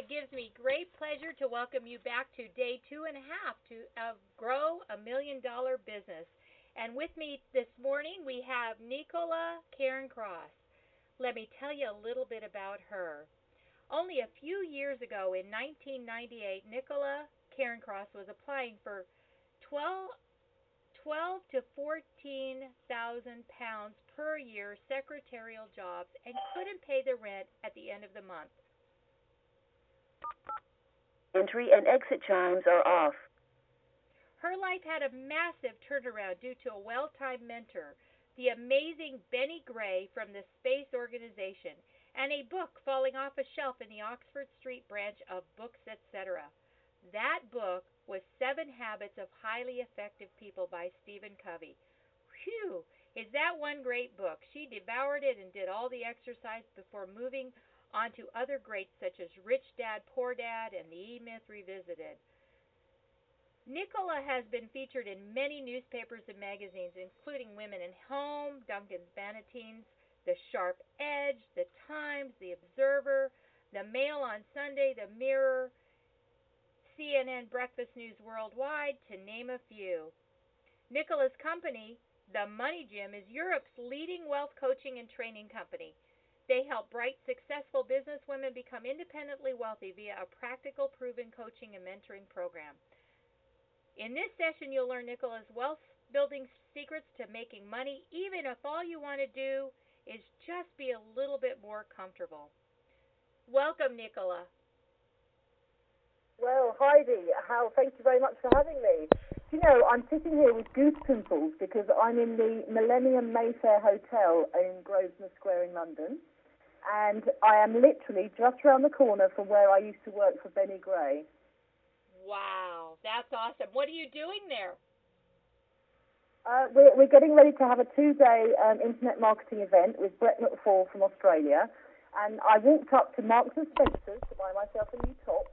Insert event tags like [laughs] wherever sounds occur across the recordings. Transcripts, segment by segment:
it gives me great pleasure to welcome you back to day two and a half to Grow a Million Dollar Business. And with me this morning we have Nicola Cairncross. Let me tell you a little bit about her. Only a few years ago, in 1998, Nicola Cairncross was applying for 12, 12 to 14,000 pounds per year secretarial jobs and couldn't pay the rent at the end of the month. Entry and exit chimes are off. Her life had a massive turnaround due to a well timed mentor, the amazing Benny Gray from the Space Organization, and a book falling off a shelf in the Oxford Street branch of Books, etc. That book was Seven Habits of Highly Effective People by Stephen Covey. Whew! Is that one great book? She devoured it and did all the exercise before moving on to other greats such as Rich Dad, Poor Dad, and The E Myth Revisited. Nicola has been featured in many newspapers and magazines, including Woman and Home, Duncan's Bannatynes, The Sharp Edge, The Times, The Observer, The Mail on Sunday, The Mirror, CNN Breakfast News Worldwide, to name a few. Nicola's company, The Money Gym, is Europe's leading wealth coaching and training company. They help bright, successful businesswomen become independently wealthy via a practical, proven coaching and mentoring program. In this session, you'll learn Nicola's wealth building secrets to making money, even if all you want to do is just be a little bit more comfortable. Welcome, Nicola. Well, Heidi, how thank you very much for having me. You know, I'm sitting here with goose pimples because I'm in the Millennium Mayfair Hotel in Grosvenor Square in London and I am literally just around the corner from where I used to work for Benny Gray. Wow, that's awesome. What are you doing there? Uh, we're, we're getting ready to have a two-day um, internet marketing event with Brett McFall from Australia, and I walked up to Marks and Spencer's to buy myself a new top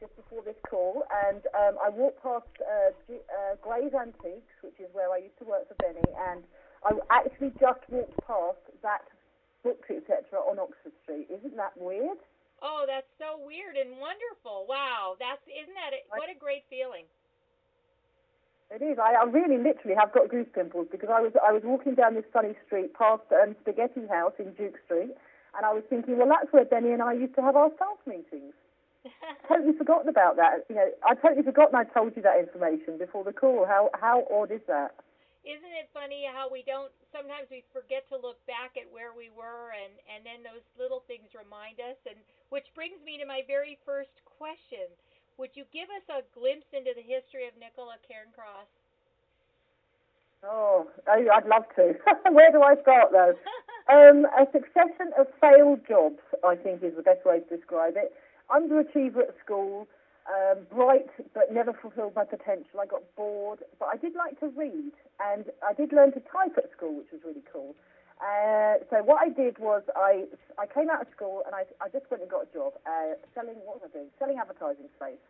just before this call, and um, I walked past uh, G- uh, Gray's Antiques, which is where I used to work for Benny, and I actually just walked past that books, etc., on Oxford Street. Isn't that weird? Oh, that's so weird and wonderful. Wow, that's isn't that a, what a great feeling. It is. I, I really, literally have got goose pimples because I was I was walking down this sunny street past um, Spaghetti House in Duke Street, and I was thinking, well, that's where Benny and I used to have our staff meetings. [laughs] totally forgotten about that. You know, I totally forgotten I told you that information before the call. How how odd is that? Isn't it funny how we don't sometimes we forget to look back at where we were and and then those little things remind us and which brings me to my very first question would you give us a glimpse into the history of Nicola Cairncross Oh, I'd love to. [laughs] Where do I start though? [laughs] um, a succession of failed jobs, I think, is the best way to describe it. Underachiever at school, um, bright but never fulfilled my potential. I got bored, but I did like to read, and I did learn to type at school, which was really cool. Uh, so what I did was I I came out of school and I I just went and got a job uh, selling what was I doing selling advertising space,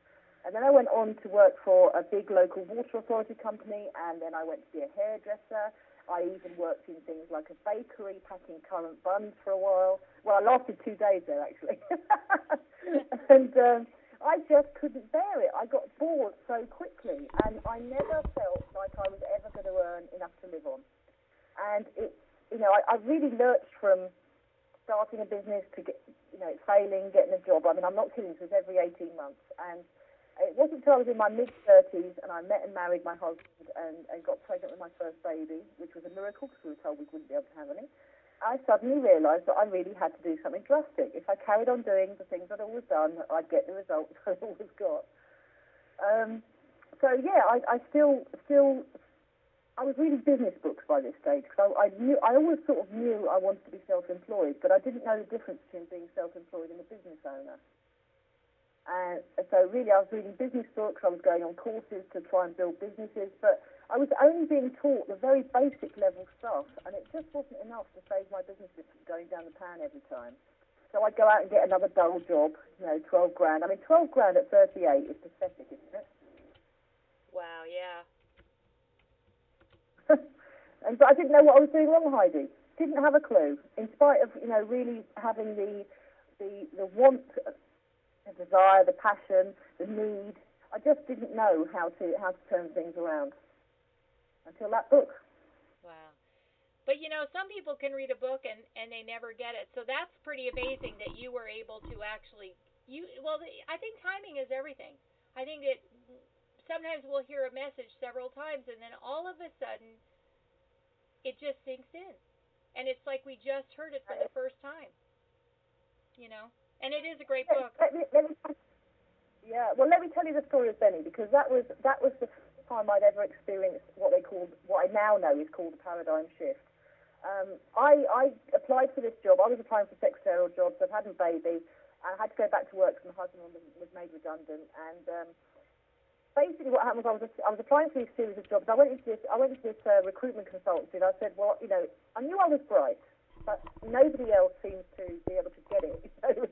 and then I went on to work for a big local water authority company, and then I went to be a hairdresser. I even worked in things like a bakery, packing currant buns for a while. Well, I lasted two days there actually, [laughs] and. Um, I just couldn't bear it. I got bored so quickly, and I never felt like I was ever going to earn enough to live on. And it's, you know, I, I really lurched from starting a business to get, you know, failing, getting a job. I mean, I'm not kidding. It was every 18 months, and it wasn't until I was in my mid 30s and I met and married my husband and, and got pregnant with my first baby, which was a miracle because we were told we wouldn't be able to have any. I suddenly realised that I really had to do something drastic. If I carried on doing the things I'd always done, I'd get the results [laughs] I'd always got. Um, so yeah, I, I still, still, I was reading business books by this stage because I, I knew, I always sort of knew I wanted to be self-employed, but I didn't know the difference between being self-employed and a business owner. And so really, I was reading business books. I was going on courses to try and build businesses, but I was only being taught the very basic level stuff, and it just wasn't enough to save my business from going down the pan every time. So I'd go out and get another dull job, you know, 12 grand. I mean, 12 grand at 38 is pathetic, isn't it? Wow, yeah. [laughs] and but I didn't know what I was doing wrong, Heidi. Didn't have a clue. In spite of, you know, really having the the the want the desire, the passion, the need. I just didn't know how to how to turn things around until that book. Wow. But you know, some people can read a book and and they never get it. So that's pretty amazing that you were able to actually you well I think timing is everything. I think that sometimes we'll hear a message several times and then all of a sudden it just sinks in. And it's like we just heard it for the first time. You know? And it is a great book. Let me, let me, yeah, well, let me tell you the story of Benny because that was that was the time I'd ever experienced what they called, what I now know is called a paradigm shift. Um, I, I applied for this job. I was applying for secretarial jobs. I've had a baby. I had to go back to work because my husband was made redundant. And um, basically what happened was I was, I was applying for these series of jobs. I went into this, I went into this uh, recruitment consultancy and I said, well, you know, I knew I was bright, but nobody else seems to be able to get it [laughs] you know,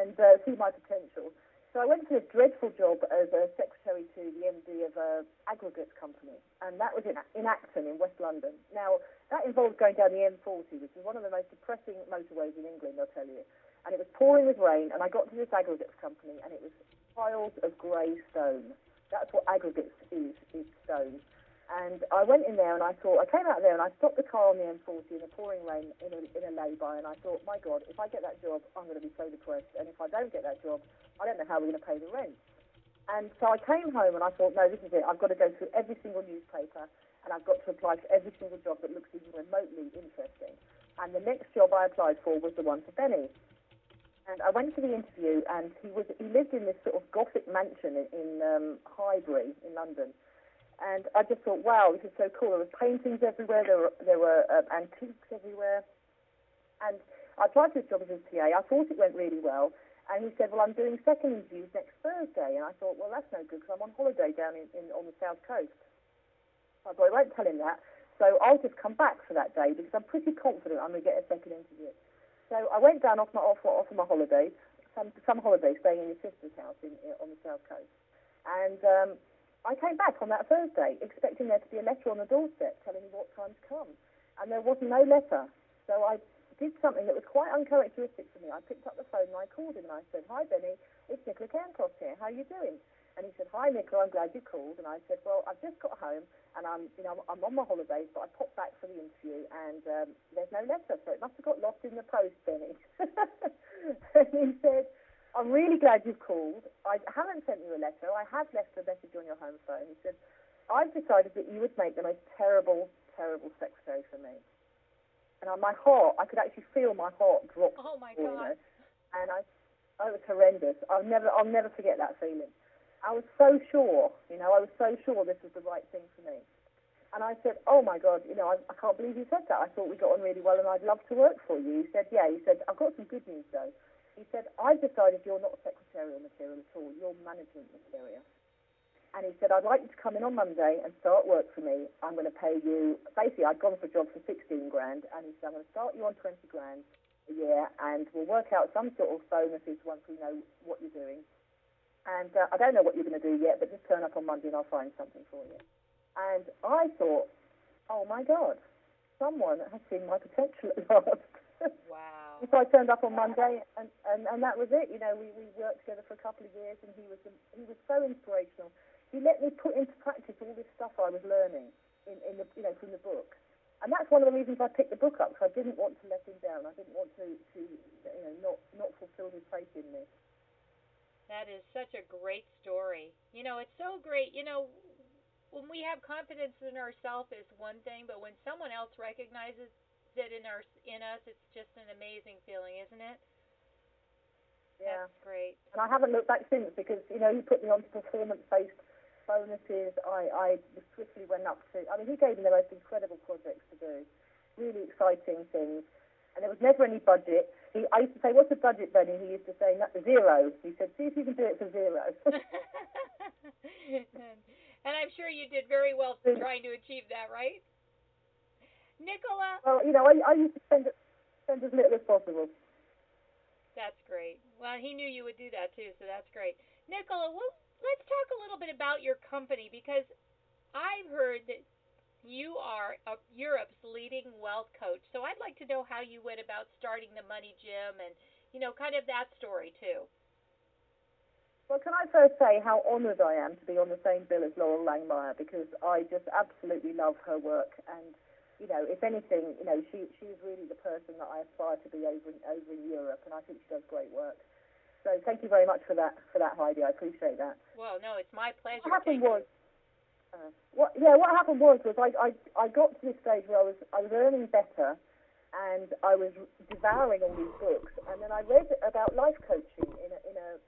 and uh, see my potential. So I went to this dreadful job as a secretary to the MD of a aggregates company, and that was in, in Acton in West London. Now, that involved going down the M40, which is one of the most depressing motorways in England, I'll tell you. And it was pouring with rain, and I got to this aggregates company, and it was piles of grey stone. That's what aggregates is, is stone. And I went in there and I thought, I came out there and I stopped the car on the M40 in the pouring rain in a, in a lay-by and I thought, my God, if I get that job, I'm going to be so depressed. And if I don't get that job, I don't know how we're going to pay the rent. And so I came home and I thought, no, this is it. I've got to go through every single newspaper and I've got to apply for every single job that looks even remotely interesting. And the next job I applied for was the one for Benny. And I went to the interview, and he was he lived in this sort of Gothic mansion in, in um, Highbury in London. And I just thought, wow, this is so cool. There were paintings everywhere. There were there were uh, antiques everywhere. And I applied for this job as a PA. I thought it went really well. And he said, well, I'm doing second interviews next Thursday. And I thought, well, that's no good because I'm on holiday down in, in on the south coast. So I thought, I won't tell him that. So I'll just come back for that day because I'm pretty confident I'm going to get a second interview. So I went down off my off, off of my holiday, some some holiday, staying in your sister's house in, in on the south coast, and um, I came back on that Thursday expecting there to be a letter on the doorstep telling me what time to come, and there was no letter. So I did something that was quite uncharacteristic for me. I picked up the phone and I called him and I said, "Hi Benny, it's Nicola Cairncross here. How are you doing?" And he said, "Hi Nicola, I'm glad you called." And I said, "Well, I've just got home." and I'm, you know, I'm on my holidays, but I popped back for the interview, and um, there's no letter, so it must have got lost in the post, Benny. [laughs] and he said, I'm really glad you've called. I haven't sent you a letter. I have left a message on your home phone. He said, I've decided that you would make the most terrible, terrible secretary for me. And on my heart, I could actually feel my heart drop. Oh my God! You know? And I, it was horrendous. I'll never, I'll never forget that feeling. I was so sure, you know, I was so sure this was the right thing for me. And I said, oh my God, you know, I, I can't believe you said that. I thought we got on really well and I'd love to work for you. He said, yeah. He said, I've got some good news though. He said, I've decided you're not secretarial material at all. You're management material. And he said, I'd like you to come in on Monday and start work for me. I'm going to pay you, basically I'd gone for a job for 16 grand. And he said, I'm going to start you on 20 grand a year and we'll work out some sort of bonuses once we know what you're doing. And uh, I don't know what you're going to do yet, but just turn up on Monday and I'll find something for you. And I thought, oh my God, someone has seen my potential at last. Wow. so I turned up on Monday, and, and, and that was it. You know, we, we worked together for a couple of years, and he was he was so inspirational. He let me put into practice all this stuff I was learning in, in the you know from the book, and that's one of the reasons I picked the book up because I didn't want to let him down. I didn't want to to you know not not fulfil his faith in me. That is such a great story. You know, it's so great. You know, when we have confidence in ourselves is one thing, but when someone else recognizes it in our in us, it's just an amazing feeling, isn't it? Yeah. That's great. And I haven't looked back since because you know he put me on performance-based bonuses. I I swiftly went up to. I mean, he gave me the most incredible projects to do, really exciting things and there was never any budget. He, I used to say, "What's the budget, Benny?" He used to say, "Zero." He said, "See if you can do it for zero." [laughs] [laughs] and I'm sure you did very well for trying to achieve that, right, Nicola? Well, you know, I, I used to spend spend as little as possible. That's great. Well, he knew you would do that too, so that's great. Nicola, well, let's talk a little bit about your company because I've heard that you are a, Europe's leading wealth coach. So I'd like to know how you went about starting the Money Gym and, you know, kind of that story too. Well, can I first say how honoured I am to be on the same bill as Loral Langemeier because I just absolutely love her work and you know, if anything, you know, she she's really the person that I aspire to be over in, over in Europe, and I think she does great work. So thank you very much for that for that Heidi. I appreciate that. Well, no, it's my pleasure. What happened was, uh, what yeah, what happened was was I, I I got to this stage where I was I was earning better, and I was devouring all these books, and then I read about life coaching in a, in a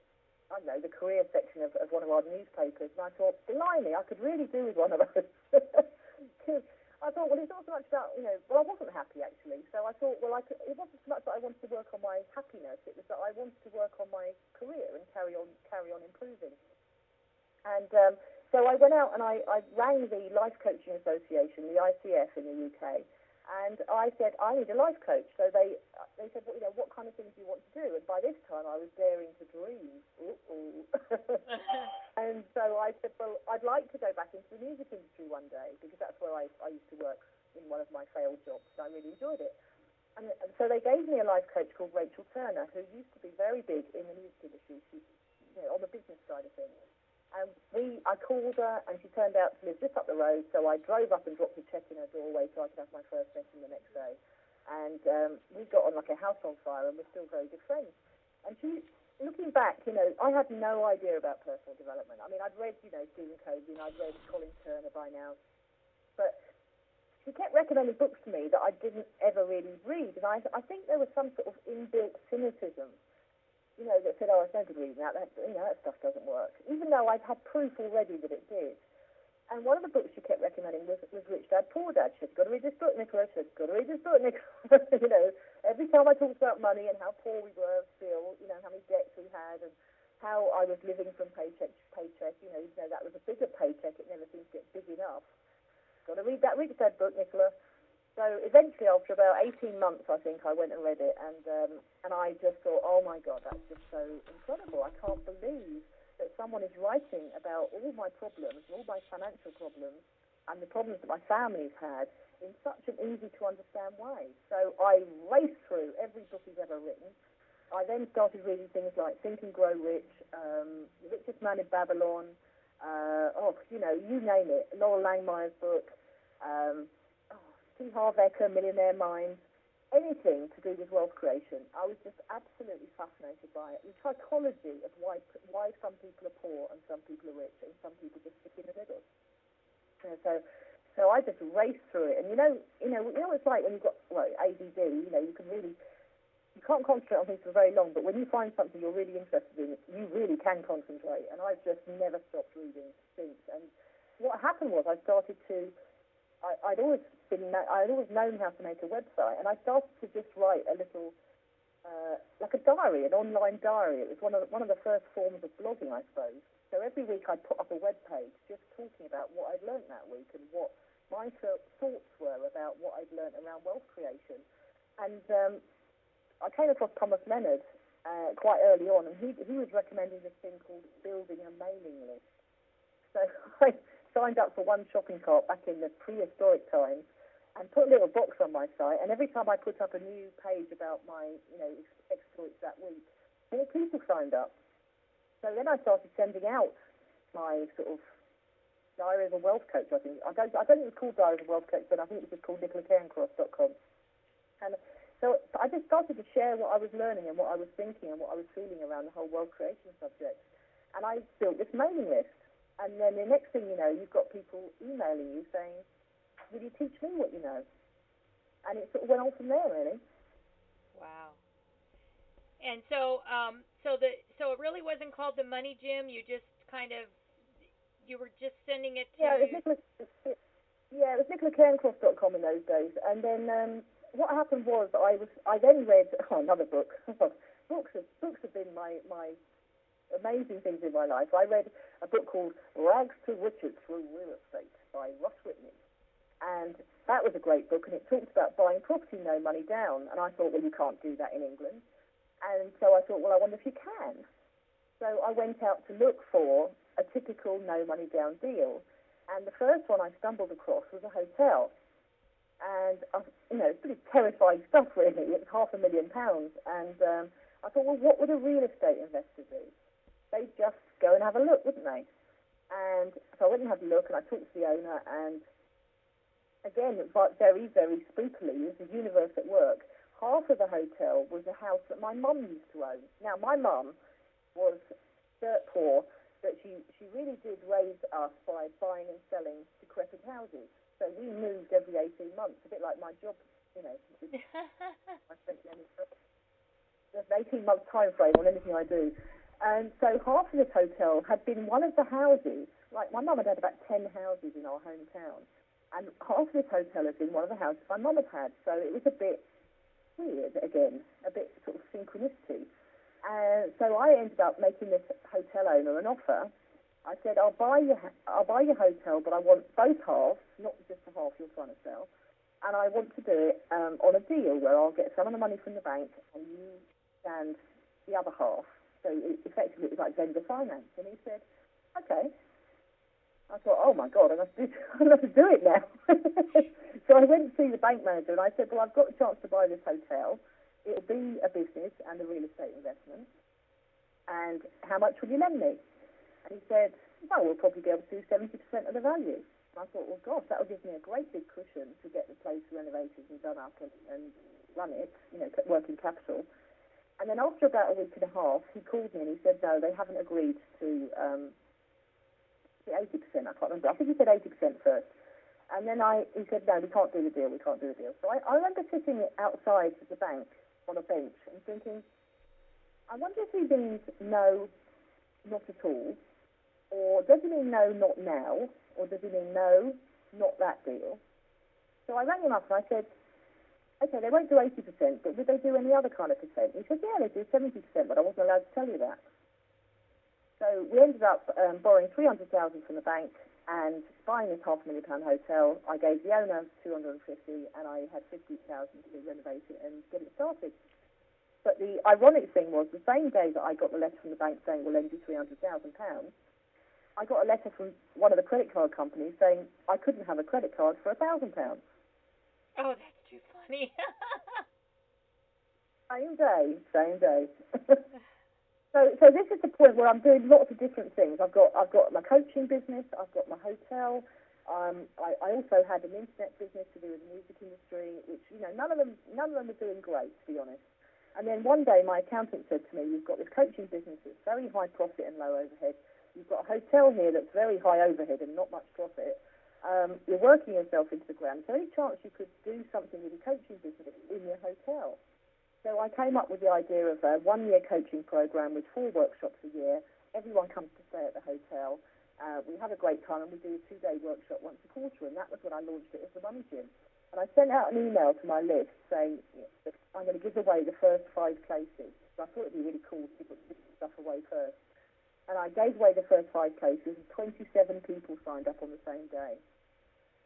I don't know, the career section of, of one of our newspapers, and I thought, blimey, I could really do with one of those. [laughs] I thought, well, it's not so much about, you know, well, I wasn't happy actually, so I thought, well, I could, it wasn't so much that I wanted to work on my happiness, it was that I wanted to work on my career and carry on, carry on improving. And um, so I went out and I, I rang the Life Coaching Association, the ICF in the UK, and I said, I need a life coach. So they they said, well, you know, what kind of things do you want to do? And by this time, I was daring to dream. [laughs] and so I said, well, I'd like to go back into the music industry one day because that's where I, I used to work in one of my failed jobs. And I really enjoyed it. And, so they gave me a life coach called Rachel Turner, who used to be very big in the music industry. She, you know, on the business side of things. And we, I called her, and she turned out to live just up the road. So I drove up and dropped a check in her doorway so I could have my first session the next day. And um, we got on like a house on fire, and we're still very good friends. And she, looking back, you know, I had no idea about personal development. I mean, I'd read, you know, Stephen Covey, and I'd read Colin Turner by now, but she kept recommending books to me that I didn't ever really read, and I, I think there was some sort of inbuilt cynicism you know, that said, oh, it's no good reading that. that. You know, that stuff doesn't work. Even though I'd had proof already that it did. And one of the books she kept recommending was, was Rich Dad Poor Dad. She said, got to read this book, Nicola. She said, got to read this book, Nicola. [laughs] you know, every time I talked about money and how poor we were still, you know, how many debts we had and how I was living from paycheck to paycheck, you know, you know, that was a bigger paycheck. It never seems to get big enough. Got to read that Rich Dad book, Nicola. So eventually, after about 18 months, I think I went and read it, and um, and I just thought, oh my God, that's just so incredible. I can't believe that someone is writing about all my problems, all my financial problems, and the problems that my family's had in such an easy to understand way. So I raced through every book he's ever written. I then started reading things like Think and Grow Rich, um, The Richest Man in Babylon, uh, oh, you know, you name it, Loral Langemeier's book. Um, T. Harv Eker, Millionaire Mind, anything to do with wealth creation. I was just absolutely fascinated by it. The psychology of why why some people are poor and some people are rich and some people just stick in the middle. And so so I just raced through it. And you know, you know, you know it's like when you've got well, ADD. You know, you can really you can't concentrate on things for very long, but when you find something you're really interested in, you really can concentrate. And I've just never stopped reading since. And what happened was I started to I, I'd always been, I'd always known how to make a website, and I started to just write a little, uh, like a diary, an online diary. It was one of the, one of the first forms of blogging, I suppose. So every week I'd put up a web page just talking about what I'd learned that week and what my thoughts were about what I'd learned around wealth creation. And um, I came across Thomas Leonard uh, quite early on, and he, he was recommending this thing called building a mailing list. So [laughs] I signed up for one shopping cart back in the prehistoric times and put a little box on my site. And every time I put up a new page about my, you know, exploits that week, more people signed up. So then I started sending out my sort of Diary of a Wealth Coach. I think I don't, I don't think it's called Diary of a Wealth Coach, but I think it was called NicolaCairncross.com. And so I just started to share what I was learning and what I was thinking and what I was feeling around the whole wealth creation subject. And I built this mailing list. And then the next thing you know, you've got people emailing you saying, will you teach me what you know? And it sort of went on from there, really. Wow. And so, um, so the so it really wasn't called the Money Gym. You just kind of you were just sending it to. Yeah, it was Nicola. Yeah, it was NicolaCairncross.com in those days, and then um, what happened was I was I then read [laughs] oh, another book. [laughs] books have books have been my my amazing things in my life. I read a book called Rags to Riches Through Real Estate by Russ Whitney. And that was a great book, and it talked about buying property no money down. And I thought, well, you can't do that in England. And so I thought, well, I wonder if you can. So I went out to look for a typical no money down deal. And the first one I stumbled across was a hotel. And, I, you know, it's pretty terrifying stuff, really. It's half a million pounds. And um, I thought, well, what would a real estate investor do? They'd just go and have a look, wouldn't they? And so I went and had a look, and I talked to the owner, and again, but very, very spookily, it was the universe at work. Half of the hotel was a house that my mum used to own. Now, my mum was dirt poor, but she, she really did raise us by buying and selling decrepit houses. So we moved every 18 months, a bit like my job, you know. [laughs] I spent there's an 18 month time frame on anything I do. And so half of this hotel had been one of the houses, like my mum had had about 10 houses in our hometown. And half of this hotel had been one of the houses my mum had had. So it was a bit weird again, a bit sort of synchronicity. And so I ended up making this hotel owner an offer. I said, I'll buy your, I'll buy your hotel, but I want both halves, not just the half you're trying to sell. And I want to do it um, on a deal where I'll get some of the money from the bank and you and the other half. So it, effectively, it was like vendor finance. And he said, okay. I thought, oh my God, I must do, [laughs] I must do it now. [laughs] so I went to see the bank manager and I said, well, I've got a chance to buy this hotel. It'll be a business and a real estate investment. And how much will you lend me? And he said, well, we'll probably be able to do 70% of the value. And I thought, well, gosh, that will give me a great big cushion to get the place renovated and done up and, and run it, you know, working capital. And then after about a week and a half, he called me and he said, no, they haven't agreed to um, 80%. I can't remember. I think he said 80% first. And then I, he said, no, we can't do the deal. We can't do the deal. So I, I remember sitting outside the bank on a bench and thinking, I wonder if he means no, not at all, or does he mean no, not now, or does he mean no, not that deal? So I rang him up and I said, okay, they won't do 80%, but would they do any other kind of percent? He said, yeah, they do 70%, but I wasn't allowed to tell you that. So we ended up um, borrowing 300000 from the bank and buying this half a million pound hotel. I gave the owner 250 and I had 50000 to renovate it and get it started. But the ironic thing was the same day that I got the letter from the bank saying we'll lend you £300,000, I got a letter from one of the credit card companies saying I couldn't have a credit card for £1,000. Oh, that's too funny. [laughs] same day, same day. [laughs] so, so this is the point where I'm doing lots of different things. I've got, I've got my coaching business. I've got my hotel. Um, I, I also had an internet business to do with the music industry, which you know none of them, none of them are doing great, to be honest. And then one day my accountant said to me, "You've got this coaching business that's very high profit and low overhead. You've got a hotel here that's very high overhead and not much profit." Um, you're working yourself into the ground. So any chance you could do something with your coaching business in your hotel? So I came up with the idea of a one-year coaching program with four workshops a year. Everyone comes to stay at the hotel. Uh, we have a great time and we do a two-day workshop once a quarter. And that was when I launched it as the Money Gym. And I sent out an email to my list saying I'm going to give away the first five places. So I thought it'd be really cool to put stuff away first. And I gave away the first five places, and 27 people signed up on the same day.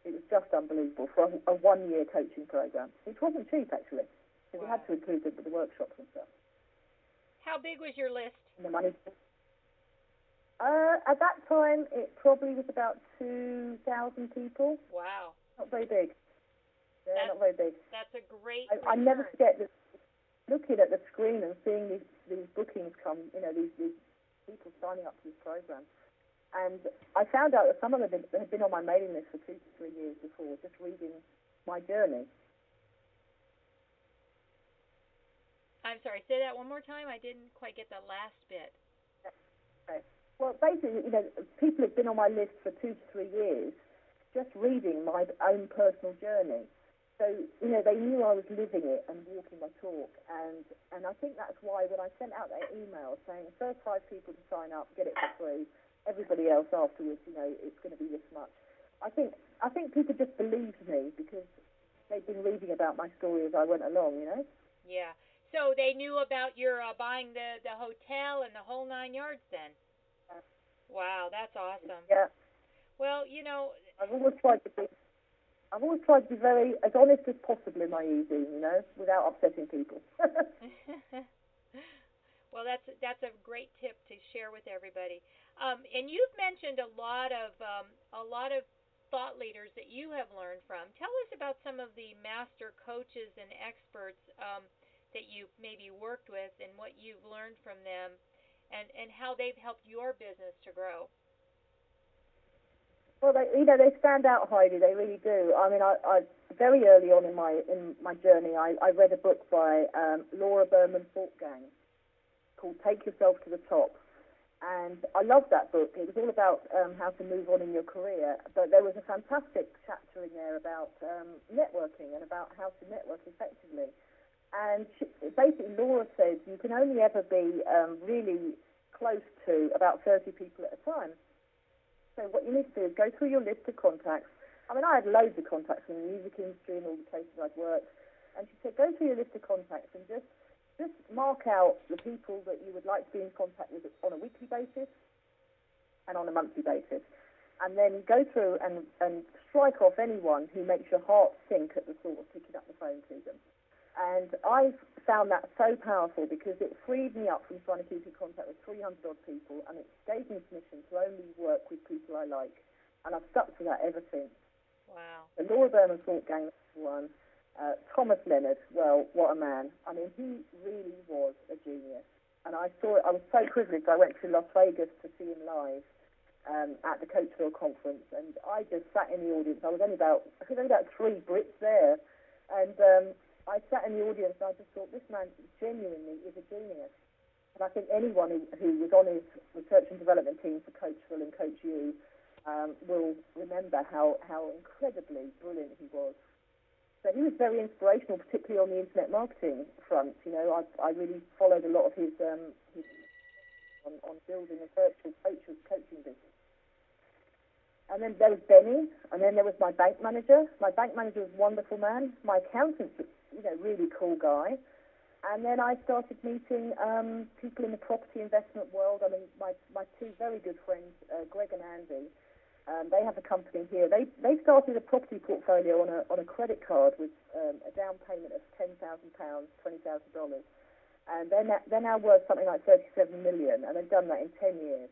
It was just unbelievable for a, a one-year coaching program, which wasn't cheap actually, because wow. we had to include the, the workshops and stuff. How big was your list? And the money. Uh, at that time, it probably was about 2,000 people. Wow. Not very big. Yeah, that's, not very big. That's a great. I, I never forget this, looking at the screen and seeing these, these bookings come, you know, these, these people signing up to this program. And I found out that some of them had been on my mailing list for two to three years before, just reading my journey. I'm sorry, say that one more time. I didn't quite get the last bit. Okay. Well, basically, you know, people have been on my list for two to three years, just reading my own personal journey. So, you know, they knew I was living it and walking my talk. And, and I think that's why when I sent out that email saying, first five people to sign up, get it for free, everybody else afterwards, you know, it's going to be this much. I think I think people just believed me because they'd been reading about my story as I went along, you know. Yeah. So they knew about your uh, buying the the hotel and the whole nine yards then. Yeah. Wow, that's awesome. Yeah. Well, you know, I've always tried to be I've always tried to be very as honest as possible in my easing, you know, without upsetting people. [laughs] [laughs] well, that's that's a great tip to share with everybody. Um, and you've mentioned a lot of um, a lot of thought leaders that you have learned from. Tell us about some of the master coaches and experts um, that you maybe worked with and what you've learned from them. and and how they've helped your business to grow. Well, they, you know, they stand out, Heidi. They really do. I mean, I, I very early on in my in my journey, I, I read a book by um, Laura Berman Fortgang called "Take Yourself to the Top," and I loved that book. It was all about um, how to move on in your career, but there was a fantastic chapter in there about um, networking and about how to network effectively. And she, basically, Laura said you can only ever be um, really close to about 30 people at a time. So what you need to do is go through your list of contacts. I mean, I had loads of contacts in the music industry and all the places I'd worked. And she said, go through your list of contacts and just just mark out the people that you would like to be in contact with on a weekly basis and on a monthly basis. And then go through and, and strike off anyone who makes your heart sink at the thought of picking up the phone to them. And I found that so powerful because it freed me up from trying to keep in contact with 300 odd people and it gave me permission to only work with people I like. And I've stuck to that ever since. Wow. The Laura Berman Fortgang one. Uh, Thomas Leonard, well, what a man. I mean, he really was a genius. And I saw it, I was so privileged. I went to Las Vegas to see him live um, at the Coachville conference. And I just sat in the audience. I was only about, I think only about three Brits there. And um, I sat in the audience and I just thought, this man genuinely is a genius. And I think anyone who, who was on his research and development team for Coachville and Coach U um, will remember how, how incredibly brilliant he was. So he was very inspirational, particularly on the internet marketing front. You know, I, I really followed a lot of his, um, his on, on building a virtual coach, coaching business. And then there was Benny, and then there was my bank manager. My bank manager was a wonderful man. My accountant you know, really cool guy. And then I started meeting um, people in the property investment world. I mean, my, my two very good friends, uh, Greg and Andy, um, they have a company here. They they started a property portfolio on a on a credit card with um, a down payment of ten thousand pounds, twenty thousand dollars, and they're now, they're now worth something like thirty seven million, and they've done that in ten years.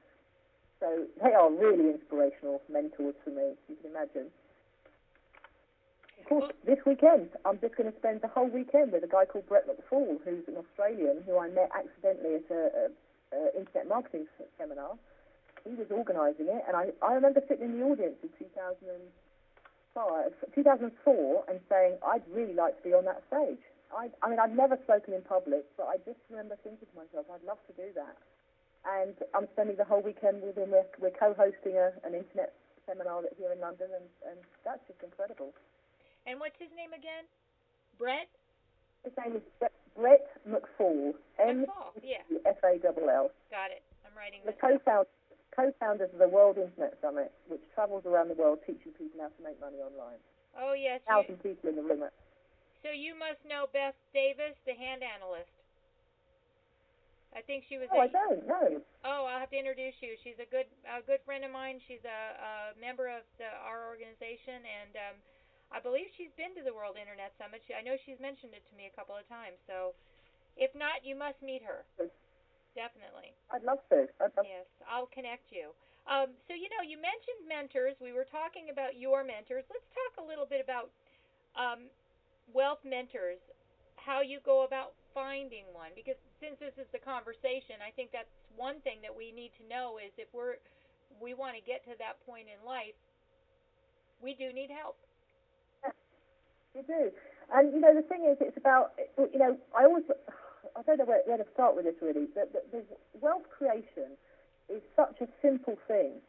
So they are really inspirational mentors for me. You can imagine of course, this weekend, I'm just going to spend the whole weekend with a guy called Brett McFall, who's an Australian who I met accidentally at a, a, a internet marketing seminar. He was organising it, and I, I remember sitting in the audience in 2005, 2004 and saying, I'd really like to be on that stage. I, I mean, I've never spoken in public, but I just remember thinking to myself, I'd love to do that. And I'm spending the whole weekend with him. We're, we're co-hosting a, an internet seminar here in London, and, and that's just incredible. And what's his name again? Brett? His name is Brett McFall. McFall, yeah. F-A-L-L. Got it. I'm writing the co-founder, co-founders of the World Internet Summit, which travels around the world teaching people how to make money online. Oh, yes. Thousand you... people in the room. So you must know Beth Davis, the hand analyst. I think she was. Oh, a, I don't know. Oh, I'll have to introduce you. She's a good, a good friend of mine. She's a, a member of the, our organization, and um, I believe she's been to the World Internet Summit. She, I know she's mentioned it to me a couple of times. So, if not, you must meet her. Definitely. I'd love to. I'd love yes, I'll connect you. Um, so, you know, you mentioned mentors. We were talking about your mentors. Let's talk a little bit about um, wealth mentors, how you go about finding one. Because since this is the conversation, I think that's one thing that we need to know is if we're we want to get to that point in life, we do need help. You do. And, you know, the thing is, it's about, you know, I always, don't know where, where to start with this really, but the, the wealth creation is such a simple thing,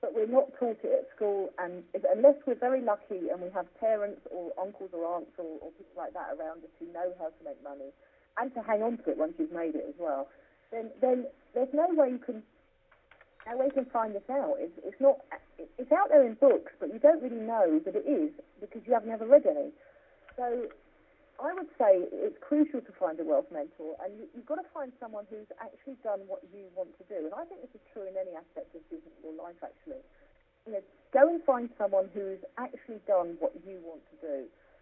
but we're not taught it at school, and if, unless we're very lucky and we have parents or uncles or aunts or, or people like that around us who know how to make money, and to hang on to it once you've made it as well, then, then there's no way you can no way you can find this out. It's, it's not. It's out there in books, but you don't really know that it is because you have never read any. So I would say it's crucial to find a wealth mentor, and you, you've got to find someone who's actually done what you want to do. And I think this is true in any aspect of business or life, actually. You know, go and find someone who's actually done what you want to do,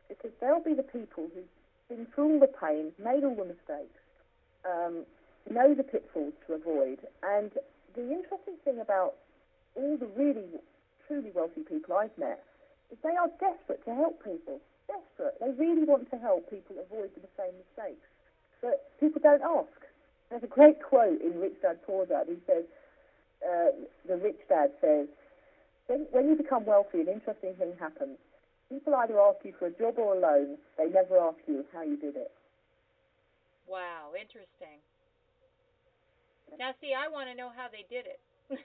because they'll be the people who've been through all the pain, made all the mistakes, um, know the pitfalls to avoid, and the interesting thing about all the really, truly wealthy people I've met is they are desperate to help people. Desperate. They really want to help people avoid the same mistakes. But people don't ask. There's a great quote in Rich Dad Poor Dad. He says, uh, the rich dad says, when, when you become wealthy, an interesting thing happens. People either ask you for a job or a loan. They never ask you how you did it. Wow, interesting. Now, see, I want to know how they did it, [laughs]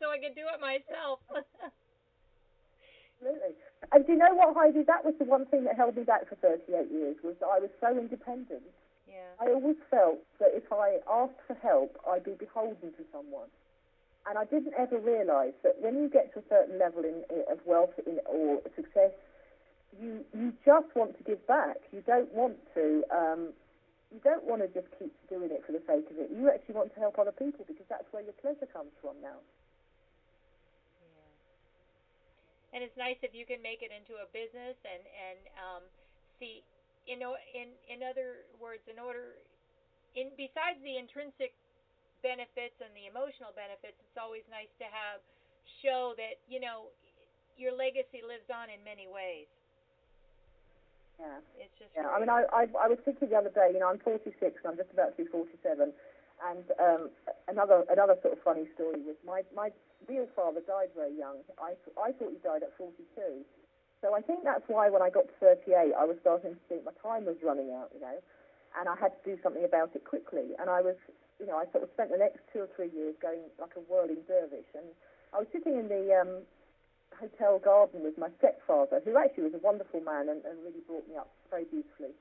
so I can do it myself. [laughs] Absolutely. And do you know what, Heidi? That was the one thing that held me back for 38 years was that I was so independent. Yeah. I always felt that if I asked for help, I'd be beholden to someone. And I didn't ever realise that when you get to a certain level in, of wealth in, or success, you you just want to give back. You don't want to um, you don't want to just keep doing it for the sake of it. You actually want to help other people because that's where your pleasure comes from now. And it's nice if you can make it into a business and and um, see you know in in other words in order in besides the intrinsic benefits and the emotional benefits it's always nice to have show that you know your legacy lives on in many ways yeah it's just yeah great. i mean I, I i was thinking the other day you know i'm 46 and i'm just about to be 47 and um another another sort of funny story was my my real father died very young. I, I thought he died at 42. So I think that's why when I got to 38, I was starting to think my time was running out, you know, and I had to do something about it quickly. And I was, you know, I sort of spent the next two or three years going like a whirling dervish. And I was sitting in the um, hotel garden with my stepfather, who actually was a wonderful man and, and really brought me up very beautifully.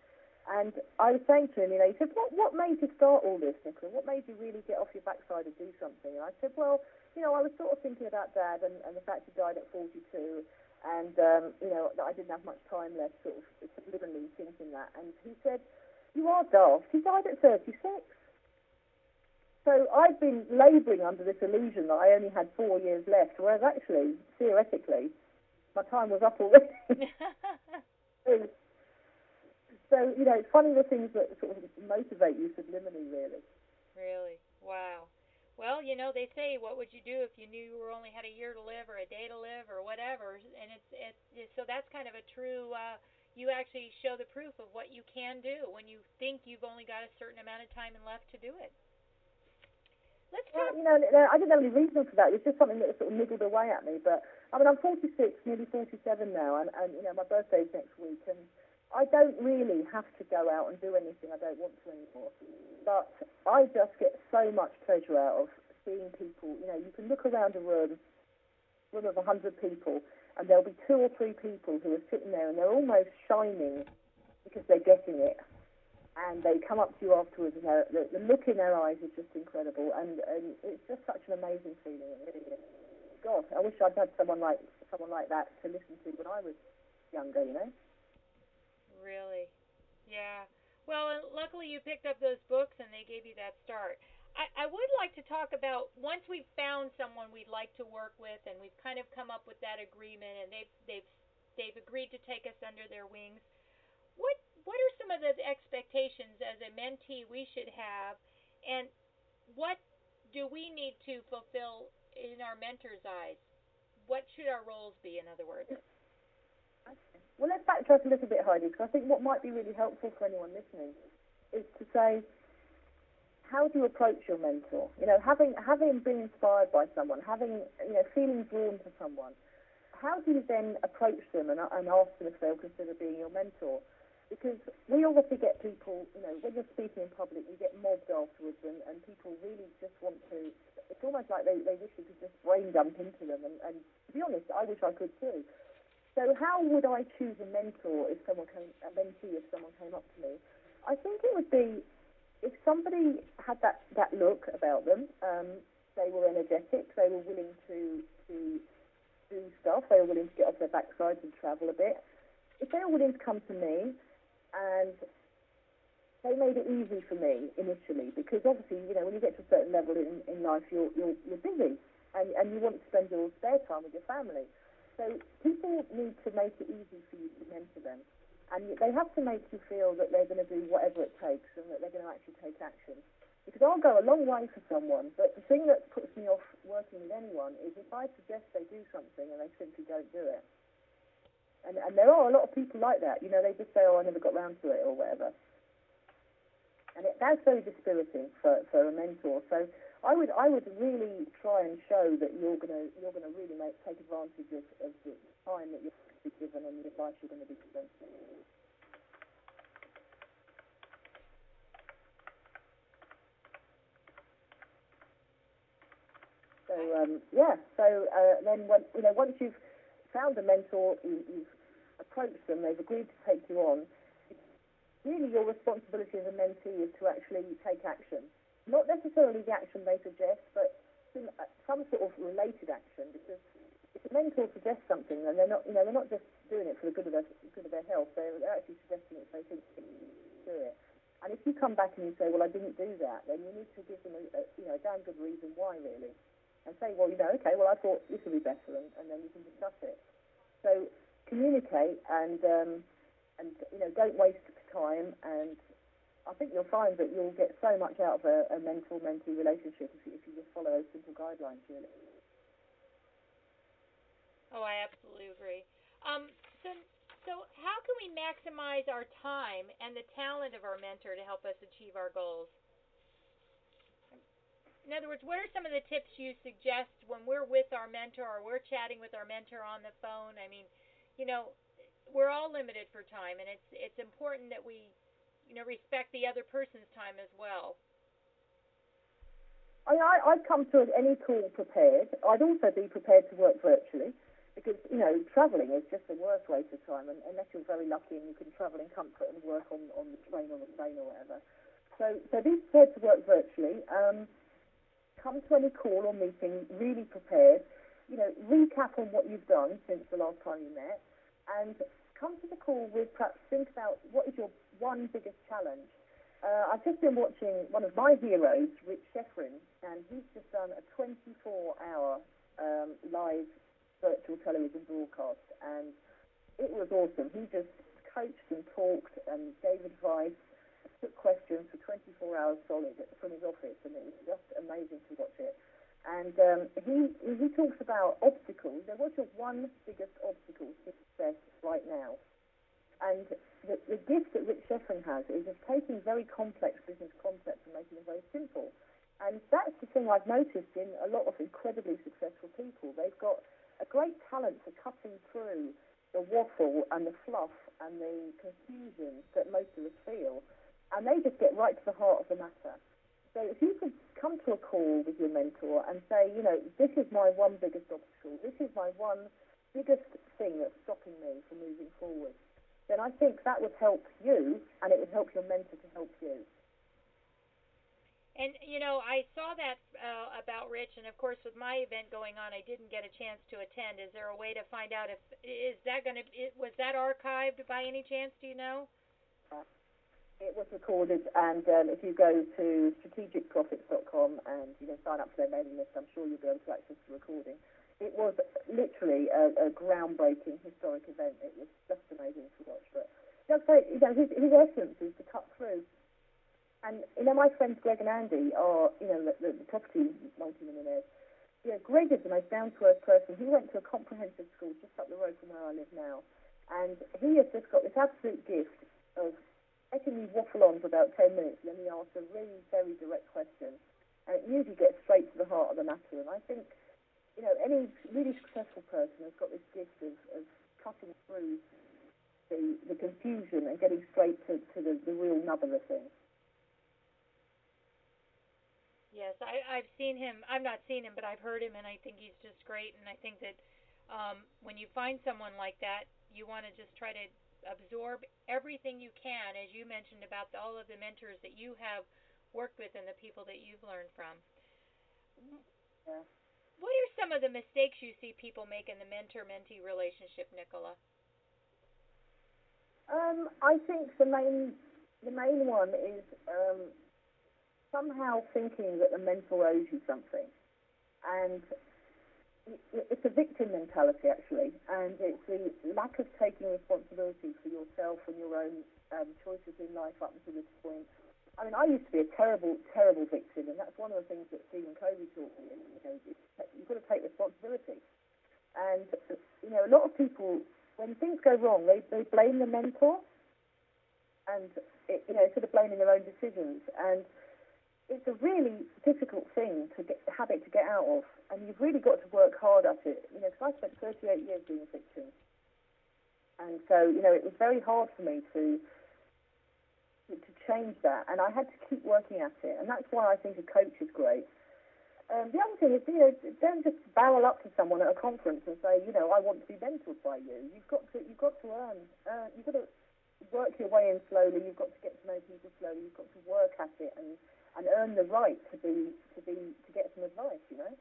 And I was saying to him, you know, he said, what, what made you start all this, Nicola? What made you really get off your backside and do something? And I said, well, you know, I was sort of thinking about Dad and, and the fact he died at 42, and um, you know that I didn't have much time left, sort of subliminally thinking that. And he said, "You are daft. He died at 36." So I've been labouring under this illusion that I only had four years left, whereas actually, theoretically, my time was up already. [laughs] [laughs] so, you know, it's funny the things that sort of motivate you subliminally, really. Really? Wow. Well, you know, they say, what would you do if you knew you were only had a year to live or a day to live or whatever? And it's it's, it's so that's kind of a true. Uh, you actually show the proof of what you can do when you think you've only got a certain amount of time left to do it. Let's well, you know, I didn't have any reason for that. It was just something that sort of niggled away at me. But I mean, I'm 46, nearly 47 now, and, and you know, my birthday's next week, and I don't really have to go out and do anything I don't want to anymore. But I just get so much pleasure out of seeing people. You know, you can look around a room, room of a hundred people, and there'll be two or three people who are sitting there and they're almost shining because they're getting it. And they come up to you afterwards, and the, the look in their eyes is just incredible, and, and it's just such an amazing feeling. God, I wish I'd had someone like someone like that to listen to when I was younger. You know. Really, yeah. Well, luckily you picked up those books and they gave you that start. I, I would like to talk about once we've found someone we'd like to work with and we've kind of come up with that agreement and they've they've they've agreed to take us under their wings. What what are some of the expectations as a mentee we should have and what do we need to fulfill in our mentor's eyes? What should our roles be in other words? Well, let's backtrack a little bit, Heidi, because I think what might be really helpful for anyone listening is to say, how do you approach your mentor? You know, having having been inspired by someone, having you know, feeling drawn to someone, how do you then approach them and, and ask them if they'll consider being your mentor? Because we obviously get people, you know, when you're speaking in public, you get mobbed afterwards, and, and people really just want to. It's almost like they, they wish you could just brain dump into them. And, and to be honest, I wish I could too. So how would I choose a mentor if someone came, a mentee if someone came up to me? I think it would be if somebody had that, that look about them, um, they were energetic, they were willing to, to do stuff, they were willing to get off their backsides and travel a bit. If they were willing to come to me and they made it easy for me initially because obviously, you know, when you get to a certain level in, in life, you're, you're, you're busy and, and you want to spend your spare time with your family. So people need to make it easy for you to mentor them. And they have to make you feel that they're going to do whatever it takes and that they're going to actually take action. Because I'll go a long way for someone, but the thing that puts me off working with anyone is if I suggest they do something and they simply don't do it. And, and there are a lot of people like that. You know, they just say, oh, I never got round to it or whatever. and it, that's very dispiriting for, for a mentor. So I would I would really try and show that you're gonna you're gonna really make take advantage of, of the time that you're going to be given and the advice you're going to be given. So um, yeah, so uh, then when, you know once you've found a mentor, you, you've approached them, they've agreed to take you on. Really, your responsibility as a mentee is to actually take action not necessarily the action they suggest, but some, uh, some sort of related action. Because if a mentor suggests something, then they're not, you know, they're not just doing it for the good of their good of their health. They're, they're actually suggesting it so they think do it. And if you come back and you say, well, I didn't do that, then you need to give them a, a you know, a damn good reason why, really. And say, well, you know, okay, well, I thought this would be better, and, and then you can discuss it. So communicate and, um, and you know, don't waste time and I think you'll find that you'll get so much out of a, a mentor-mentee relationship if you, if you just follow those simple guidelines, really. Oh, I absolutely agree. Um, so, so how can we maximize our time and the talent of our mentor to help us achieve our goals? In other words, what are some of the tips you suggest when we're with our mentor or we're chatting with our mentor on the phone? I mean, you know, we're all limited for time, and it's it's important that we you know, respect the other person's time as well. I, I, I'd come to any call prepared. I'd also be prepared to work virtually because, you know, travelling is just a worst waste of time and, unless you're very lucky and you can travel in comfort and work on, on the train or the plane or whatever. So, so be prepared to work virtually. Um, come to any call or meeting really prepared. You know, recap on what you've done since the last time you met and come to the call with perhaps think about what is your one biggest challenge. Uh, I've just been watching one of my heroes, Rich Schefren, and he's just done a 24-hour um, live virtual television broadcast, and it was awesome. He just coached and talked and gave advice, took questions for 24 hours solid from his office, and it was just amazing to watch it. And um, he he talks about obstacles. what's your one biggest obstacle to success right now? And the, the gift that Rich Schefren has is of taking very complex business concepts and making them very simple. And that's the thing I've noticed in a lot of incredibly successful people. They've got a great talent for cutting through the waffle and the fluff and the confusion that most of us feel. And they just get right to the heart of the matter. So if you could come to a call with your mentor and say, you know, this is my one biggest obstacle, this is my one biggest thing that's stopping me from moving forward, then I think that would help you and it would help your mentor to help you. And you know, I saw that uh, about Rich, and of course, with my event going on, I didn't get a chance to attend. Is there a way to find out if is that going to was that archived by any chance? Do you know? It was recorded, and um, if you go to strategicprofits.com and you know sign up for their mailing list, I'm sure you'll be able to access the recording. It was literally a, a groundbreaking historic event. It was just amazing to watch. But just say, you know, his, his essence is to cut through. And you know, my friends Greg and Andy are, you know, the, the, the property multi-millionaires. Know, Greg is the most down-to-earth person. He went to a comprehensive school just up the road from where I live now, and he has just got this absolute gift of letting me waffle on for about 10 minutes and then he asks a really very direct question. And it usually gets straight to the heart of the matter. And I think, you know, any really successful person has got this gift of, of cutting through the, the confusion and getting straight to, to the, the real nub of the thing. Yes, I, I've seen him. I've not seen him, but I've heard him, and I think he's just great. And I think that um, when you find someone like that, you want to just try to absorb everything you can, as you mentioned about the, all of the mentors that you have worked with and the people that you've learned from. Yeah. What are some of the mistakes you see people make in the mentor-mentee relationship, Nicola? Um, I think the main the main one is um, somehow thinking that the mentor owes you something, and it's a victim mentality actually, and it's the lack of taking responsibility for yourself and your own um, choices in life up until this point. I mean, I used to be a terrible, terrible victim, and that's one of the things that Stephen Covey taught me. You know, you've got to take responsibility, and you know, a lot of people, when things go wrong, they they blame the mentor, and it, you know, sort of blaming their own decisions. And it's a really difficult thing to get habit to get out of, and you've really got to work hard at it. You know, because I spent 38 years doing fiction, and so you know it was very hard for me to to change that, and I had to keep working at it, and that's why I think a coach is great. Um, the other thing is, you know, don't just barrel up to someone at a conference and say, you know, I want to be mentored by you. You've got to, you've got to earn, uh, you've got to work your way in slowly. You've got to get to know people slowly. You've got to work at it and and earn the right to be to be to get some advice. You know.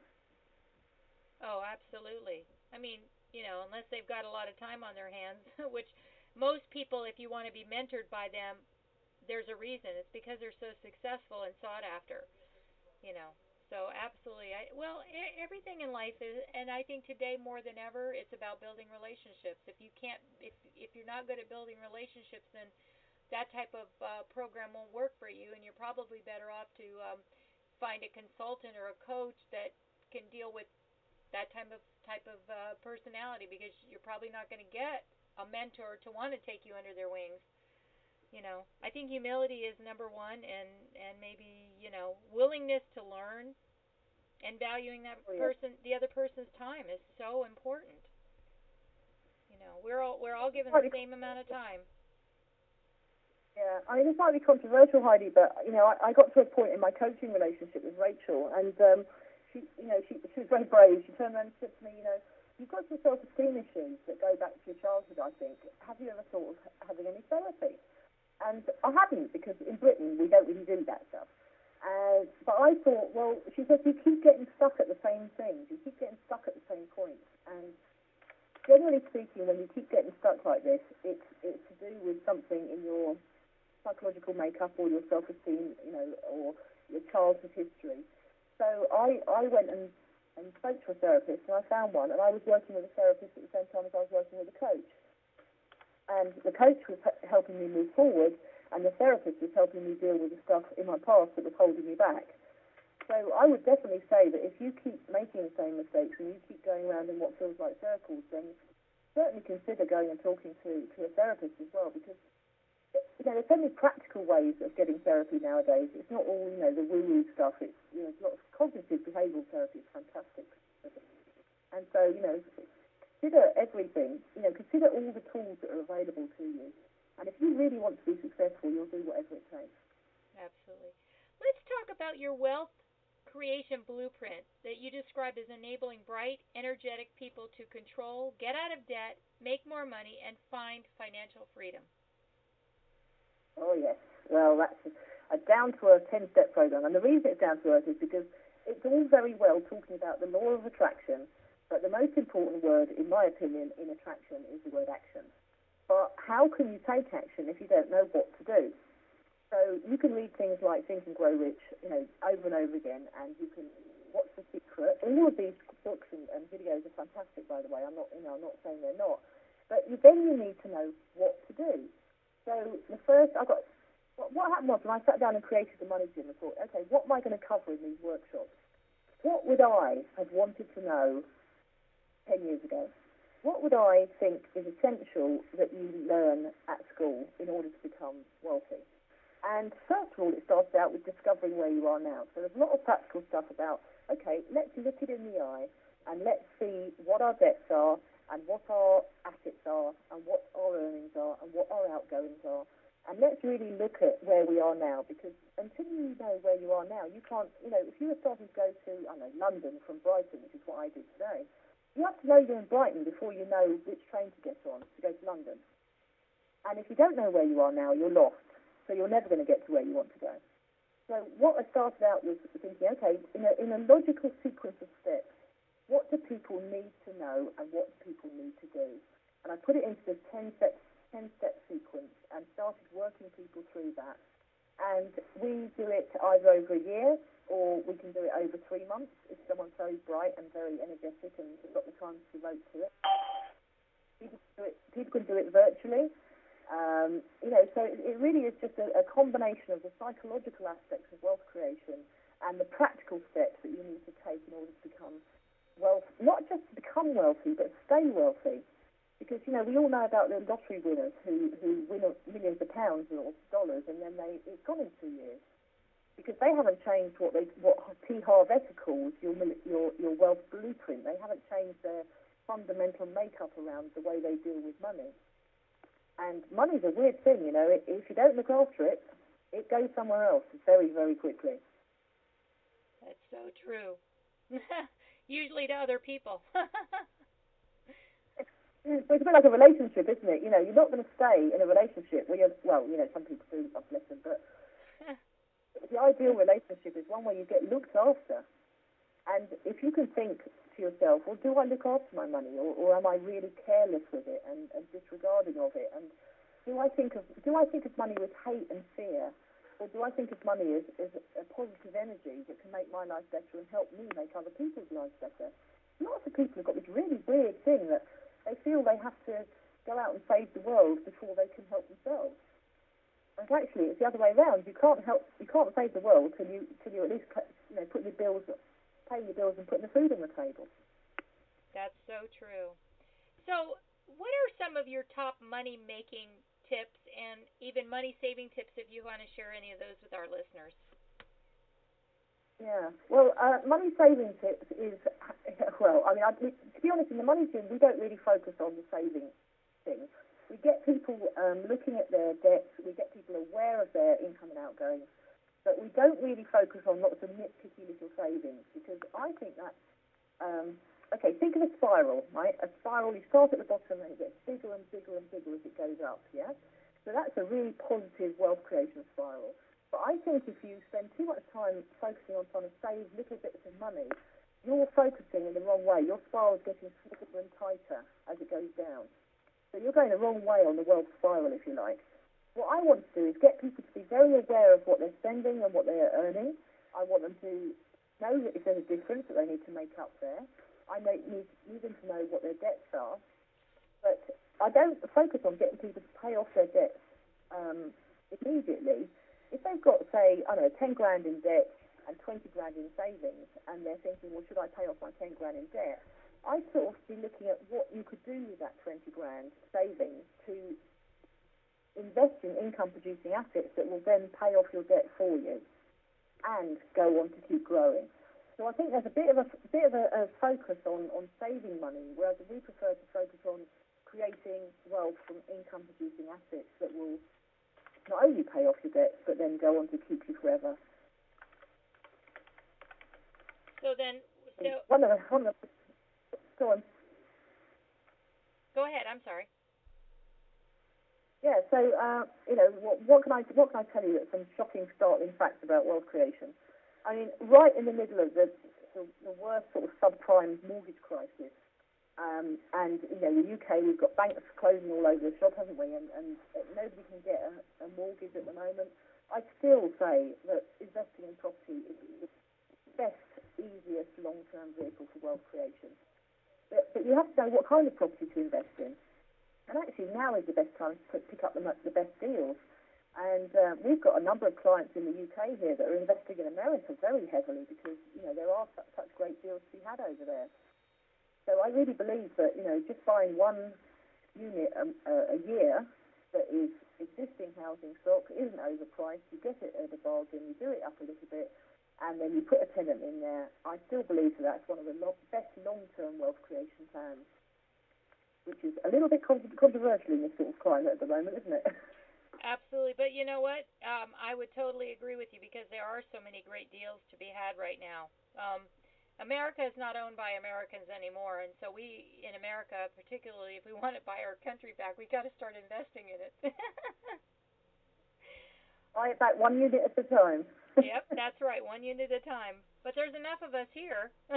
Oh, absolutely. I mean, you know, unless they've got a lot of time on their hands, [laughs] which most people, if you want to be mentored by them, there's a reason. It's because they're so successful and sought after. You know. So absolutely, I well everything in life is, and I think today more than ever, it's about building relationships. If you can't, if if you're not good at building relationships, then that type of uh, program won't work for you, and you're probably better off to um, find a consultant or a coach that can deal with that type of type of uh, personality because you're probably not going to get a mentor to want to take you under their wings you know i think humility is number one and and maybe you know willingness to learn and valuing that oh, person the other person's time is so important you know we're all we're all given the same amount of time yeah, I mean, it's slightly controversial, Heidi, but you know, I, I got to a point in my coaching relationship with Rachel, and um, she, you know, she, she was very brave. She turned around and said to me, you know, you've got some self-esteem issues that go back to your childhood. I think. Have you ever thought of having any therapy? And I hadn't because in Britain we don't really do that stuff. Uh, but I thought, well, she said, you keep getting stuck at the same things. You keep getting stuck at the same points. And generally speaking, when you keep getting stuck like this, it's, it's to do with something in your psychological makeup or your self-esteem, you know, or your childhood history. So I, I went and, and spoke to a therapist, and I found one, and I was working with a therapist at the same time as I was working with a coach and the coach was helping me move forward, and the therapist was helping me deal with the stuff in my past that was holding me back. So I would definitely say that if you keep making the same mistakes and you keep going around in what feels like circles, then certainly consider going and talking to, to a therapist as well, because you know, there's so many practical ways of getting therapy nowadays. It's not all, you know, the woo-woo stuff. It's, you know, a lot of cognitive behavioural therapy. It's fantastic. And so, you know, consider everything. You know, consider all the tools that are available to you. And if you really want to be successful, you'll do whatever it takes. Absolutely. Let's talk about your wealth creation blueprint that you describe as enabling bright, energetic people to control, get out of debt, make more money, and find financial freedom. Oh, yes. Well, that's a down to earth 10 step program. And the reason it's down to earth is because it's all very well talking about the law of attraction but the most important word, in my opinion, in attraction is the word action. But how can you take action if you don't know what to do? So you can read things like Think and Grow Rich, you know, over and over again, and you can What's the Secret. All of these books and, and videos are fantastic, by the way. I'm not, you know, I'm not saying they're not. But you, then you need to know what to do. So the first, I got what, what happened was when I sat down and created the Money Gym, I thought, okay, what am I going to cover in these workshops? What would I have wanted to know 10 years ago. What would I think is essential that you learn at school in order to become wealthy? And first of all, it starts out with discovering where you are now. So there's a lot of practical stuff about, okay, let's look it in the eye and let's see what our debts are and what our assets are and what our earnings are and what our outgoings are. And let's really look at where we are now because until you know where you are now, you can't, you know, if you were starting to go to, I don't know, London from Brighton, which is what I did today, you have to know you're in Brighton before you know which train to get on to go to London. And if you don't know where you are now, you're lost. So you're never going to get to where you want to go. So what I started out with was thinking, okay, in a, in a logical sequence of steps, what do people need to know and what do people need to do? And I put it into this 10 step, 10 step sequence and started working people through that. And we do it either over a year or we can do it over three months if someone's very bright and very energetic and has got the time to devote to it. People can do it, virtually. Um, you know, so it, it really is just a, a combination of the psychological aspects of wealth creation and the practical steps that you need to take in order to become wealth, not just to become wealthy, but stay wealthy. Because you know we all know about the lottery winners who who win millions of pounds or dollars and then they it's gone in two years because they haven't changed what they what T. Harv Eker calls your your your wealth blueprint. They haven't changed their fundamental makeup around the way they deal with money. And money's a weird thing, you know. If you don't look after it, it goes somewhere else very, very quickly. That's so true. [laughs] Usually to other people. it's, [laughs] it's a bit like a relationship, isn't it? You know, you're not going to stay in a relationship where you're, well, you know, some people do, God bless them, but the ideal relationship is one where you get looked after. And if you can think to yourself, well, do I look after my money, or, or am I really careless with it and, and disregarding of it? And do I think of do I think of money with hate and fear, or do I think of money as, as a positive energy that can make my life better and help me make other people's lives better? Lots of people have got this really weird thing that they feel they have to go out and save the world before they can help themselves. And actually, it's the other way around. You can't help, you can't save the world till you till you at least you know put your bills paying your bills and putting the food on the table. That's so true. So, what are some of your top money making tips and even money saving tips if you want to share any of those with our listeners? Yeah, well, uh, money saving tips is, [laughs] well, I mean, I, to be honest, in the Money Gym, we don't really focus on the saving thing. We get people um, looking at their debts, we get people aware of their income and outgoings, but we don't really focus on lots of nitpicky little savings because I think that, um, okay, think of a spiral, right? A spiral, you start at the bottom and it gets bigger and bigger and bigger as it goes up, yeah? So that's a really positive wealth creation spiral. But I think if you spend too much time focusing on trying to save little bits of money, you're focusing in the wrong way. Your spiral is getting smaller and tighter as it goes down. So you're going the wrong way on the wealth spiral, if you like. What I want to do is get people to be very aware of what they're spending and what they are earning. I want them to know that if there's a difference that they need to make up there. I need, need them to know what their debts are. But I don't focus on getting people to pay off their debts um, immediately. If they've got, say, I don't know, 10 grand in debt and 20 grand in savings, and they're thinking, well, should I pay off my 10 grand in debt? I'd sort of be looking at what you could do with that 20 grand savings to invest in income producing assets that will then pay off your debt for you and go on to keep growing. So I think there's a bit of a, a bit of a, a, focus on, on saving money, whereas we prefer to focus on creating wealth from income producing assets that will not only pay off your debts but then go on to keep you forever. So then, so one of the, one of the, go on. Go ahead. I'm sorry. Yeah, so uh, you know, what, what, can I what can I tell you? Some shocking, startling facts about wealth creation. I mean, right in the middle of the the, the worst sort of subprime mortgage crisis, um, and you know, the UK we've got banks closing all over the shop, haven't we? And, and nobody can get a, a mortgage at the moment. I'd still say that investing in property is the best, easiest long-term vehicle for wealth creation. You have to know what kind of property to invest in. And actually, now is the best time to pick up the, the best deals. And uh, we've got a number of clients in the UK here that are investing in America very heavily because you know there are such, such great deals to be had over there. So I really believe that you know just buying one unit a, a year that is existing housing stock isn't overpriced. You get it at a bargain. You do it up a little bit, and then you put a tenant in there. I still believe that that's one of the lo- best long-term wealth creation plans which is a little bit controversial in this sort of climate at the moment, isn't it? [laughs] Absolutely, but you know what? Um, I would totally agree with you because there are so many great deals to be had right now. Um, America is not owned by Americans anymore, and so we in America, particularly if we want to buy our country back, we got to start investing in it. [laughs] buy it back one unit at a time. Yep, that's right, one unit at a time. But there's enough of us here. [laughs]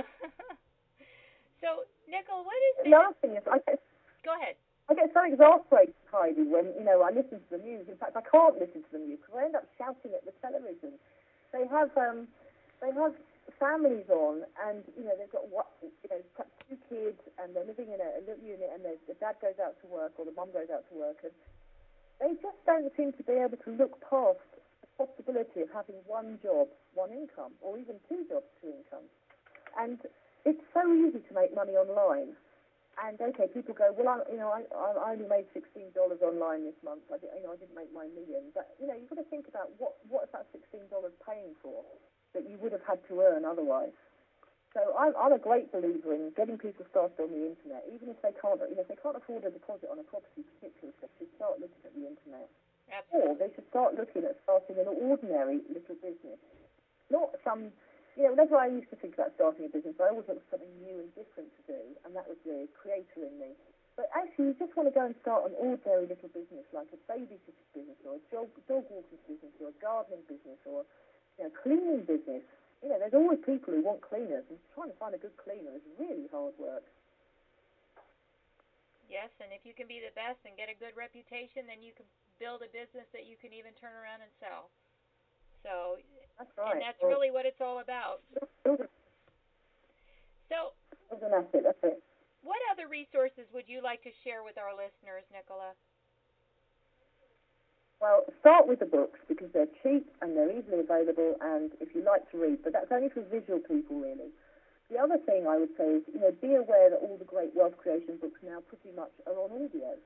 so, Nicole, what is the last thing is I guess Go ahead. I get so exasperated, Heidi, when you know I listen to the news. In fact, I can't listen to the news because I end up shouting at the television. They have um, they have families on, and you know they've got what you know two kids, and they're living in a, a little unit, and the dad goes out to work or the mum goes out to work, and they just don't seem to be able to look past possibility of having one job, one income, or even two jobs, two incomes. And it's so easy to make money online And okay, people go, well, I, you know, I, I only made sixteen dollars online this month. I, you know, I didn't make my million. But you know, you've got to think about what what is that sixteen dollars paying for that you would have had to earn otherwise. So I'm, I'm a great believer in getting people started on the internet, even if they can't, you know, if they can't afford a deposit on a property, particularly, they should start looking at the internet. Or they should start looking at starting an ordinary little business, not some you know, whenever I used to think about starting a business, I always looked for something new and different to do, and that was the creator in me. But actually, you just want to go and start an ordinary little business, like a babysitting business, or a dog, dog walking business, or a gardening business, or you know, cleaning business. You know, there's always people who want cleaners, and trying to find a good cleaner is really hard work. Yes, and if you can be the best and get a good reputation, then you can build a business that you can even turn around and sell. So that's right. And that's really what it's all about. So, that's it. That's it. What other resources would you like to share with our listeners, Nicola? Well, start with the books because they're cheap and they're easily available, and if you like to read, but that's only for visual people, really. The other thing I would say is, you know, be aware that all the great wealth creation books now pretty much are on audio.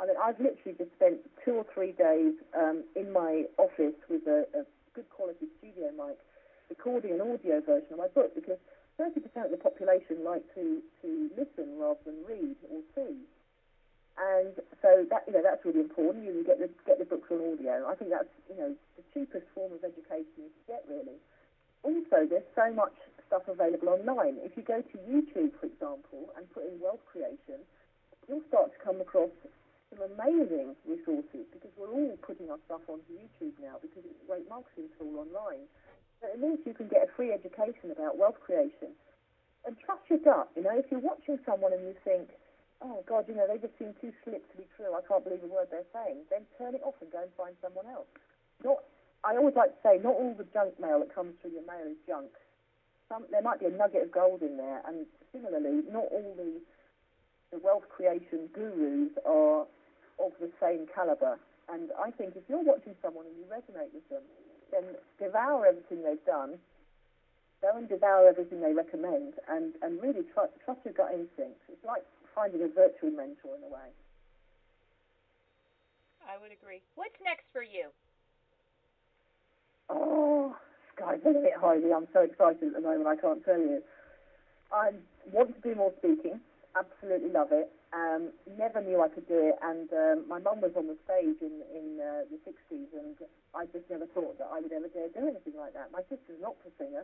I mean, I've literally just spent two or three days um, in my office with a, a good quality studio mic recording an audio version of my book because 30% of the population like to, to listen rather than read or see. And so that you know that's really important. You get the get the books on audio. I think that's you know the cheapest form of education you can get really. Also, there's so much stuff available online. If you go to YouTube, for example, and put in wealth creation, you'll start to come across some amazing resources because we're all putting our stuff onto YouTube now because it's a great marketing tool online. So it means you can get a free education about wealth creation. And trust your gut. You know, if you're watching someone and you think, oh, God, you know, they just seem too slick to be true, I can't believe a word they're saying, then turn it off and go and find someone else. Not, I always like to say, not all the junk mail that comes through your mail is junk. Some, there might be a nugget of gold in there, and similarly, not all the, the wealth creation gurus are of the same caliber. And I think if you're watching someone and you resonate with them, then devour everything they've done, go and devour everything they recommend, and, and really trust, trust your gut instincts. It's like finding a virtual mentor in a way. I would agree. What's next for you? Oh, sky's the limit, Heidi. I'm so excited at the moment, I can't tell you. I want to do more speaking. Absolutely love it. Um, never knew I could do it, and um, my mum was on the stage in in uh, the 60s, and I just never thought that I would ever dare do anything like that. My sister's an opera singer,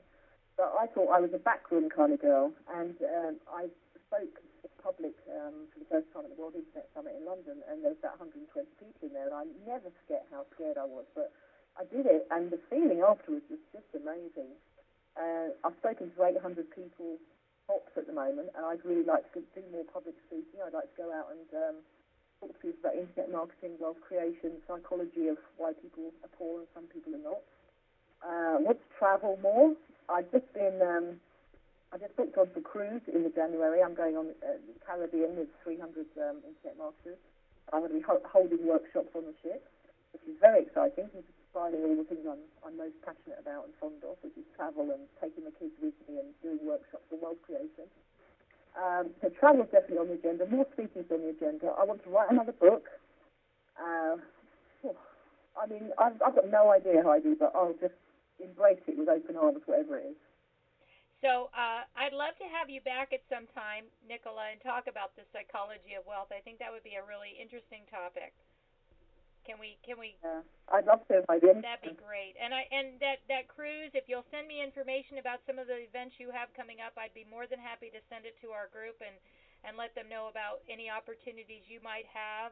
but I thought I was a backroom kind of girl, and um, I spoke in public um, for the first time at the World Internet Summit in London, and there was about 120 people in there, and I never forget how scared I was, but I did it, and the feeling afterwards was just amazing. Uh, I've spoken to 800 people tops at the moment, and I'd really like to do more public speaking. I'd like to go out and um, talk to people about internet marketing, wealth creation, psychology of why people are poor and some people are not. Uh, want to travel more. I've just been, um, I just booked on for cruise in the January. I'm going on uh, the Caribbean with 300 um, internet marketers. I'm going to be ho- holding workshops on the ship, which is very exciting finding all the things I'm, I'm most passionate about and fond of, which is travel and taking the kids with me and doing workshops for wealth creation. Um, so travel is definitely on the agenda. More speaking is on the agenda. I want to write another book. Uh, oh, I mean, I've, I've got no idea, Heidi, but I'll just embrace it with open arms, whatever it is. So uh, I'd love to have you back at some time, Nicola, and talk about the psychology of wealth. I think that would be a really interesting topic. Can we? Can we? Yeah, I'd love to. I did. That'd be great. And I and that that cruise. If you'll send me information about some of the events you have coming up, I'd be more than happy to send it to our group and and let them know about any opportunities you might have.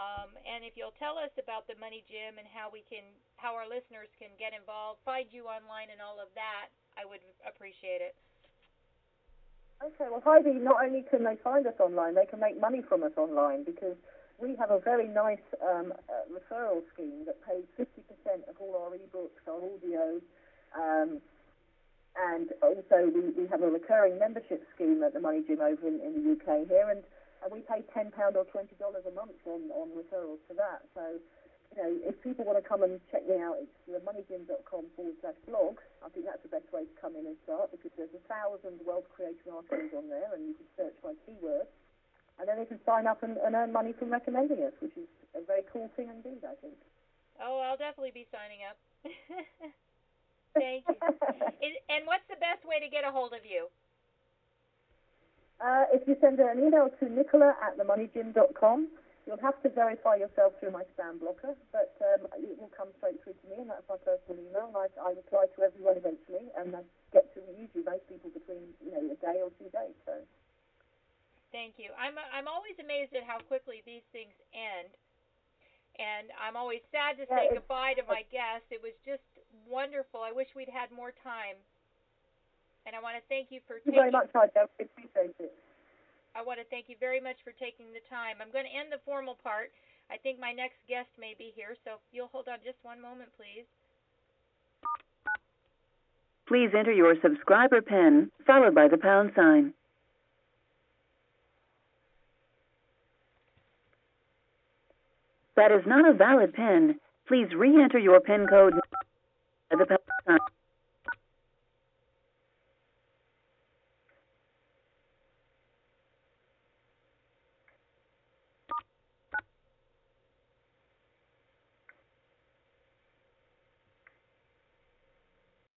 Um, and if you'll tell us about the Money Gym and how we can, how our listeners can get involved, find you online, and all of that, I would appreciate it. Okay, well, Heidi, not only can they find us online, they can make money from us online because we have a very nice um, uh, referral scheme that pays 50% of all our ebooks, our audio, um, and also we, we have a recurring membership scheme at the Money Gym over in, in the UK here, and, and we pay £10 or $20 a month on, on referrals for that. So, you know, if people want to come and check me out, it's themoneygym.com forward slash blog. I think that's the best way to come in and start because there's a thousand wealth creation articles on there, and you can search by keyword and then they can sign up and, and earn money from recommending us, which is a very cool thing indeed, I think. Oh, I'll definitely be signing up. [laughs] Thank you. [laughs] Is, and what's the best way to get a hold of you? Uh, if you send an email to nicola at themoneygym.com, you'll have to verify yourself through my spam blocker, but um, it will come straight through to me, and that's my personal email. And I, I reply to everyone eventually, and I get to usually most people between you know a day or two days. So. Thank you. I'm I'm always amazed at how quickly these things end, and I'm always sad to say Yeah, it's- goodbye to my guests. It was just wonderful. I wish we'd had more time, and I want to thank you for Thank you taking. very much, I appreciate it. I want to thank you very much for taking the time. I'm going to end the formal part. I think my next guest may be here, so if you'll hold on just one moment, please. Please enter your subscriber PIN followed by the pound sign. That is not a valid PIN. Please re-enter your PIN code.